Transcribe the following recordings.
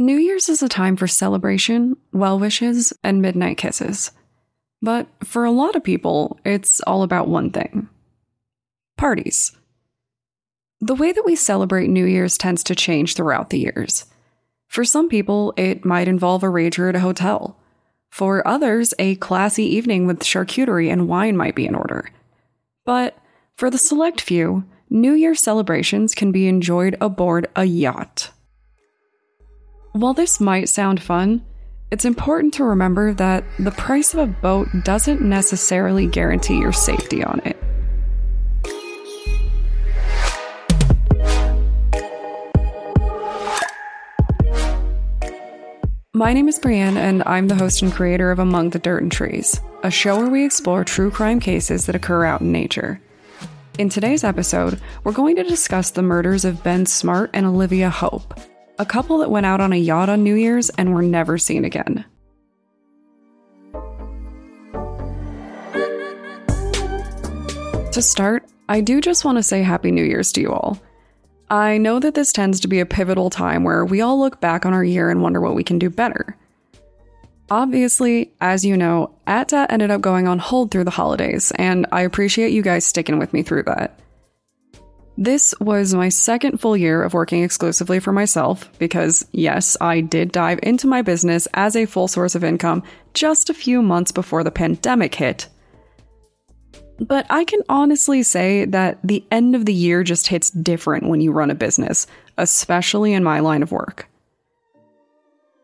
New Year's is a time for celebration, well wishes, and midnight kisses. But for a lot of people, it's all about one thing parties. The way that we celebrate New Year's tends to change throughout the years. For some people, it might involve a rager at a hotel. For others, a classy evening with charcuterie and wine might be in order. But for the select few, New Year celebrations can be enjoyed aboard a yacht. While this might sound fun, it's important to remember that the price of a boat doesn't necessarily guarantee your safety on it. My name is Brienne, and I'm the host and creator of Among the Dirt and Trees, a show where we explore true crime cases that occur out in nature. In today's episode, we're going to discuss the murders of Ben Smart and Olivia Hope, a couple that went out on a yacht on New Year's and were never seen again. To start, I do just want to say Happy New Year's to you all. I know that this tends to be a pivotal time where we all look back on our year and wonder what we can do better. Obviously, as you know, ATDAT ended up going on hold through the holidays, and I appreciate you guys sticking with me through that. This was my second full year of working exclusively for myself because, yes, I did dive into my business as a full source of income just a few months before the pandemic hit. But I can honestly say that the end of the year just hits different when you run a business, especially in my line of work.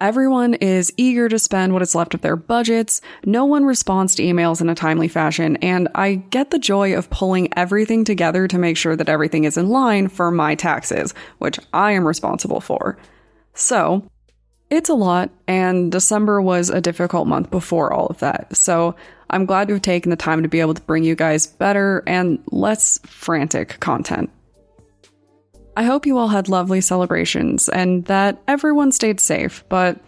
Everyone is eager to spend what is left of their budgets, no one responds to emails in a timely fashion, and I get the joy of pulling everything together to make sure that everything is in line for my taxes, which I am responsible for. So, it's a lot, and December was a difficult month before all of that, so I'm glad to have taken the time to be able to bring you guys better and less frantic content. I hope you all had lovely celebrations and that everyone stayed safe, but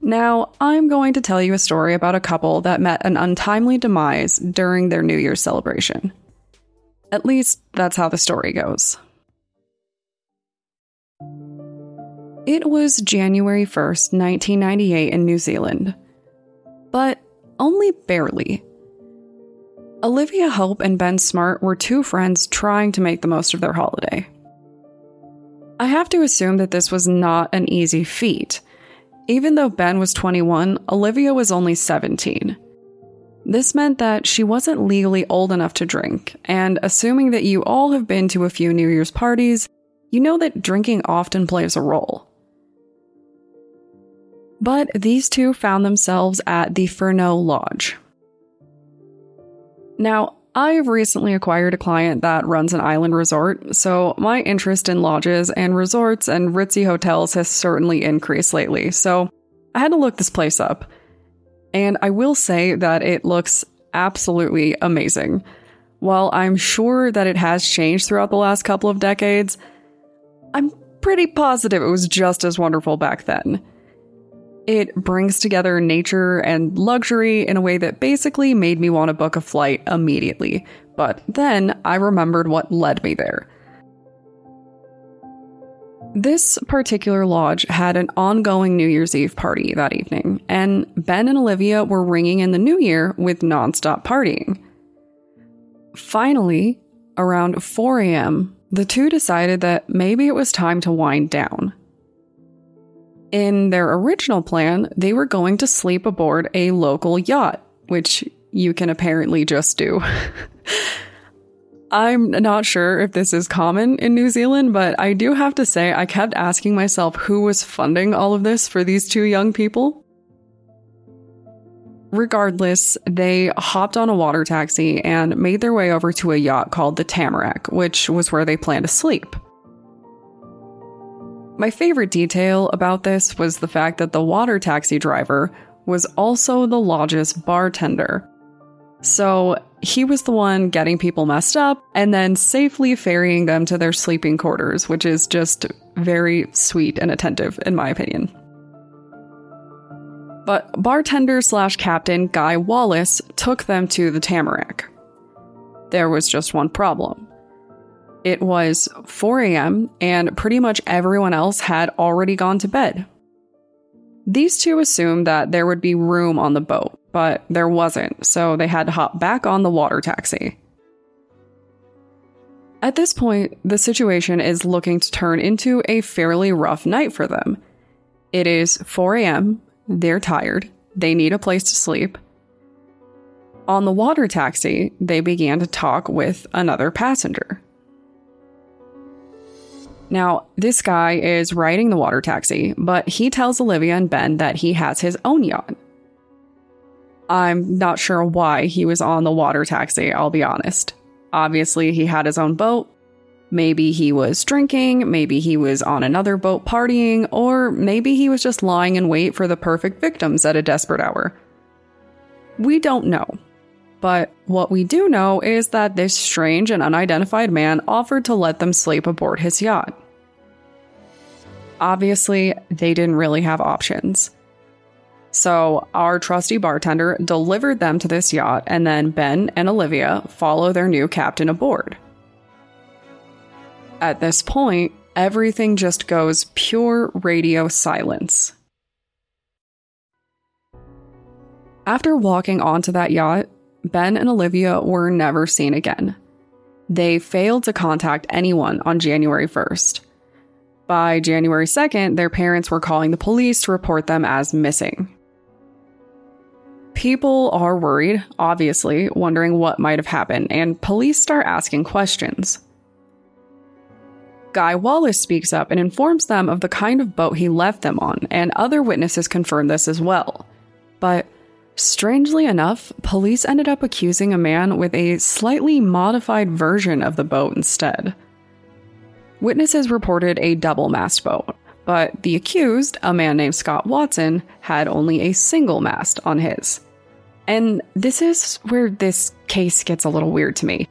now I'm going to tell you a story about a couple that met an untimely demise during their New Year's celebration. At least, that's how the story goes. It was January 1st, 1998, in New Zealand. But only barely. Olivia Hope and Ben Smart were two friends trying to make the most of their holiday. I have to assume that this was not an easy feat. Even though Ben was 21, Olivia was only 17. This meant that she wasn't legally old enough to drink, and assuming that you all have been to a few New Year's parties, you know that drinking often plays a role. But these two found themselves at the Furneaux Lodge. Now, I've recently acquired a client that runs an island resort, so my interest in lodges and resorts and ritzy hotels has certainly increased lately. So I had to look this place up. And I will say that it looks absolutely amazing. While I'm sure that it has changed throughout the last couple of decades, I'm pretty positive it was just as wonderful back then. It brings together nature and luxury in a way that basically made me want to book a flight immediately. But then I remembered what led me there. This particular lodge had an ongoing New Year's Eve party that evening, and Ben and Olivia were ringing in the new year with nonstop partying. Finally, around 4 a.m., the two decided that maybe it was time to wind down. In their original plan, they were going to sleep aboard a local yacht, which you can apparently just do. I'm not sure if this is common in New Zealand, but I do have to say I kept asking myself who was funding all of this for these two young people. Regardless, they hopped on a water taxi and made their way over to a yacht called the Tamarack, which was where they planned to sleep. My favorite detail about this was the fact that the water taxi driver was also the lodge's bartender. So he was the one getting people messed up and then safely ferrying them to their sleeping quarters, which is just very sweet and attentive, in my opinion. But bartender slash captain Guy Wallace took them to the Tamarack. There was just one problem. It was 4 a.m., and pretty much everyone else had already gone to bed. These two assumed that there would be room on the boat, but there wasn't, so they had to hop back on the water taxi. At this point, the situation is looking to turn into a fairly rough night for them. It is 4 a.m., they're tired, they need a place to sleep. On the water taxi, they began to talk with another passenger. Now, this guy is riding the water taxi, but he tells Olivia and Ben that he has his own yacht. I'm not sure why he was on the water taxi, I'll be honest. Obviously, he had his own boat. Maybe he was drinking, maybe he was on another boat partying, or maybe he was just lying in wait for the perfect victims at a desperate hour. We don't know. But what we do know is that this strange and unidentified man offered to let them sleep aboard his yacht. Obviously, they didn't really have options. So, our trusty bartender delivered them to this yacht, and then Ben and Olivia follow their new captain aboard. At this point, everything just goes pure radio silence. After walking onto that yacht, Ben and Olivia were never seen again. They failed to contact anyone on January 1st. By January 2nd, their parents were calling the police to report them as missing. People are worried, obviously, wondering what might have happened, and police start asking questions. Guy Wallace speaks up and informs them of the kind of boat he left them on, and other witnesses confirm this as well. But Strangely enough, police ended up accusing a man with a slightly modified version of the boat instead. Witnesses reported a double mast boat, but the accused, a man named Scott Watson, had only a single mast on his. And this is where this case gets a little weird to me.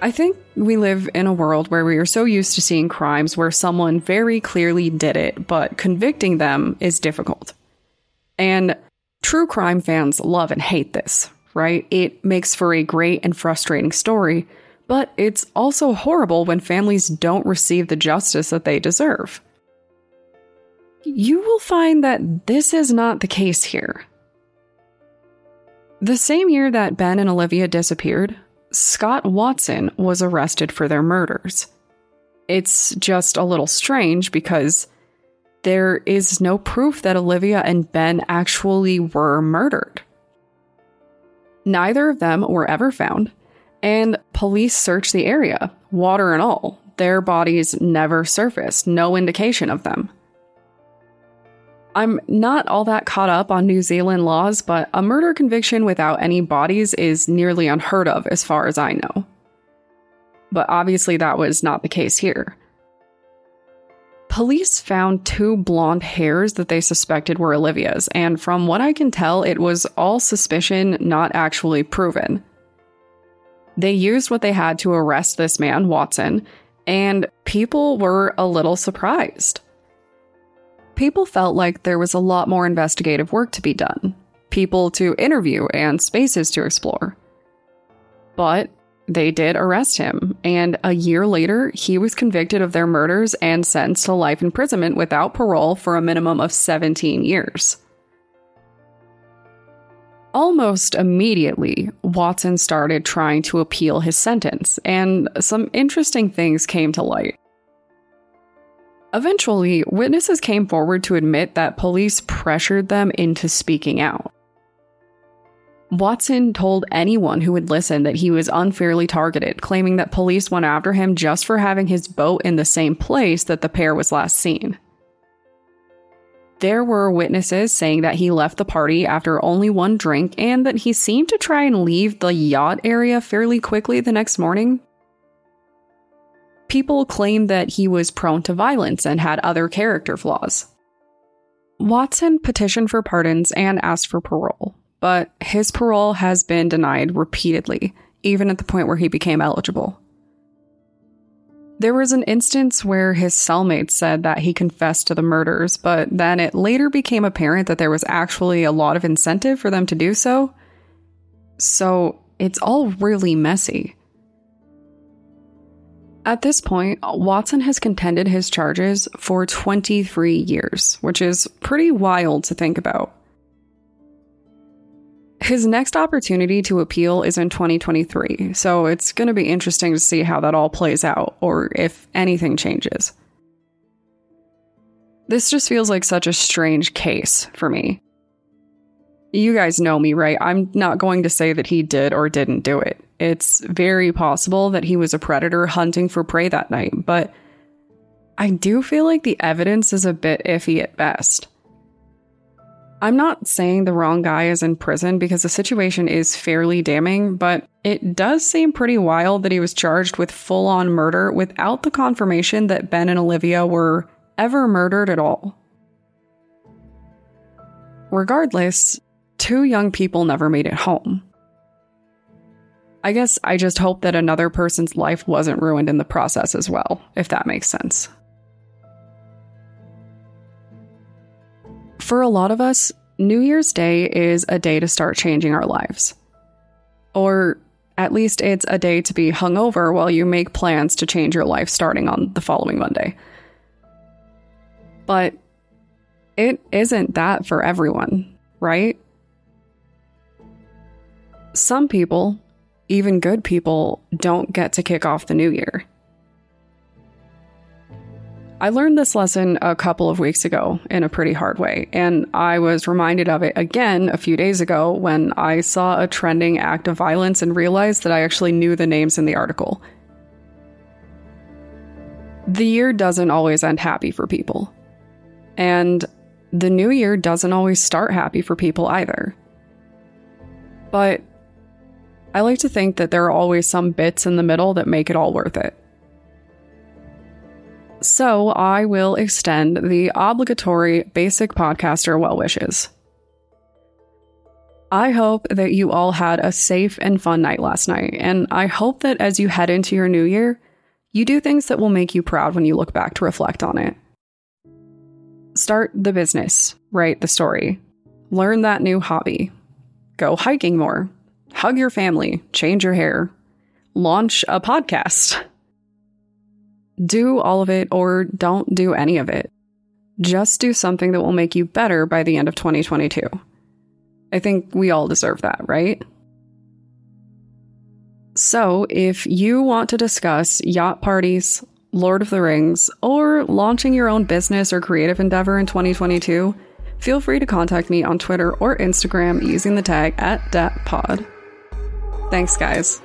I think we live in a world where we are so used to seeing crimes where someone very clearly did it, but convicting them is difficult. And true crime fans love and hate this, right? It makes for a great and frustrating story, but it's also horrible when families don't receive the justice that they deserve. You will find that this is not the case here. The same year that Ben and Olivia disappeared, Scott Watson was arrested for their murders. It's just a little strange because there is no proof that Olivia and Ben actually were murdered. Neither of them were ever found, and police searched the area, water and all. Their bodies never surfaced, no indication of them. I'm not all that caught up on New Zealand laws, but a murder conviction without any bodies is nearly unheard of as far as I know. But obviously, that was not the case here. Police found two blonde hairs that they suspected were Olivia's, and from what I can tell, it was all suspicion, not actually proven. They used what they had to arrest this man, Watson, and people were a little surprised. People felt like there was a lot more investigative work to be done, people to interview, and spaces to explore. But they did arrest him, and a year later, he was convicted of their murders and sentenced to life imprisonment without parole for a minimum of 17 years. Almost immediately, Watson started trying to appeal his sentence, and some interesting things came to light. Eventually, witnesses came forward to admit that police pressured them into speaking out. Watson told anyone who would listen that he was unfairly targeted, claiming that police went after him just for having his boat in the same place that the pair was last seen. There were witnesses saying that he left the party after only one drink and that he seemed to try and leave the yacht area fairly quickly the next morning. People claimed that he was prone to violence and had other character flaws. Watson petitioned for pardons and asked for parole but his parole has been denied repeatedly, even at the point where he became eligible. There was an instance where his cellmate said that he confessed to the murders, but then it later became apparent that there was actually a lot of incentive for them to do so. So it's all really messy. At this point, Watson has contended his charges for 23 years, which is pretty wild to think about. His next opportunity to appeal is in 2023, so it's going to be interesting to see how that all plays out or if anything changes. This just feels like such a strange case for me. You guys know me, right? I'm not going to say that he did or didn't do it. It's very possible that he was a predator hunting for prey that night, but I do feel like the evidence is a bit iffy at best. I'm not saying the wrong guy is in prison because the situation is fairly damning, but it does seem pretty wild that he was charged with full on murder without the confirmation that Ben and Olivia were ever murdered at all. Regardless, two young people never made it home. I guess I just hope that another person's life wasn't ruined in the process as well, if that makes sense. For a lot of us, New Year's Day is a day to start changing our lives. Or at least it's a day to be hungover while you make plans to change your life starting on the following Monday. But it isn't that for everyone, right? Some people, even good people, don't get to kick off the new year. I learned this lesson a couple of weeks ago in a pretty hard way, and I was reminded of it again a few days ago when I saw a trending act of violence and realized that I actually knew the names in the article. The year doesn't always end happy for people. And the new year doesn't always start happy for people either. But I like to think that there are always some bits in the middle that make it all worth it. So I will extend the obligatory basic podcaster well wishes. I hope that you all had a safe and fun night last night, and I hope that as you head into your new year, you do things that will make you proud when you look back to reflect on it. Start the business, write the story, learn that new hobby, go hiking more, hug your family, change your hair, launch a podcast do all of it or don't do any of it. Just do something that will make you better by the end of 2022. I think we all deserve that, right? So, if you want to discuss yacht parties, Lord of the Rings, or launching your own business or creative endeavor in 2022, feel free to contact me on Twitter or Instagram using the tag at DatPod. Thanks, guys.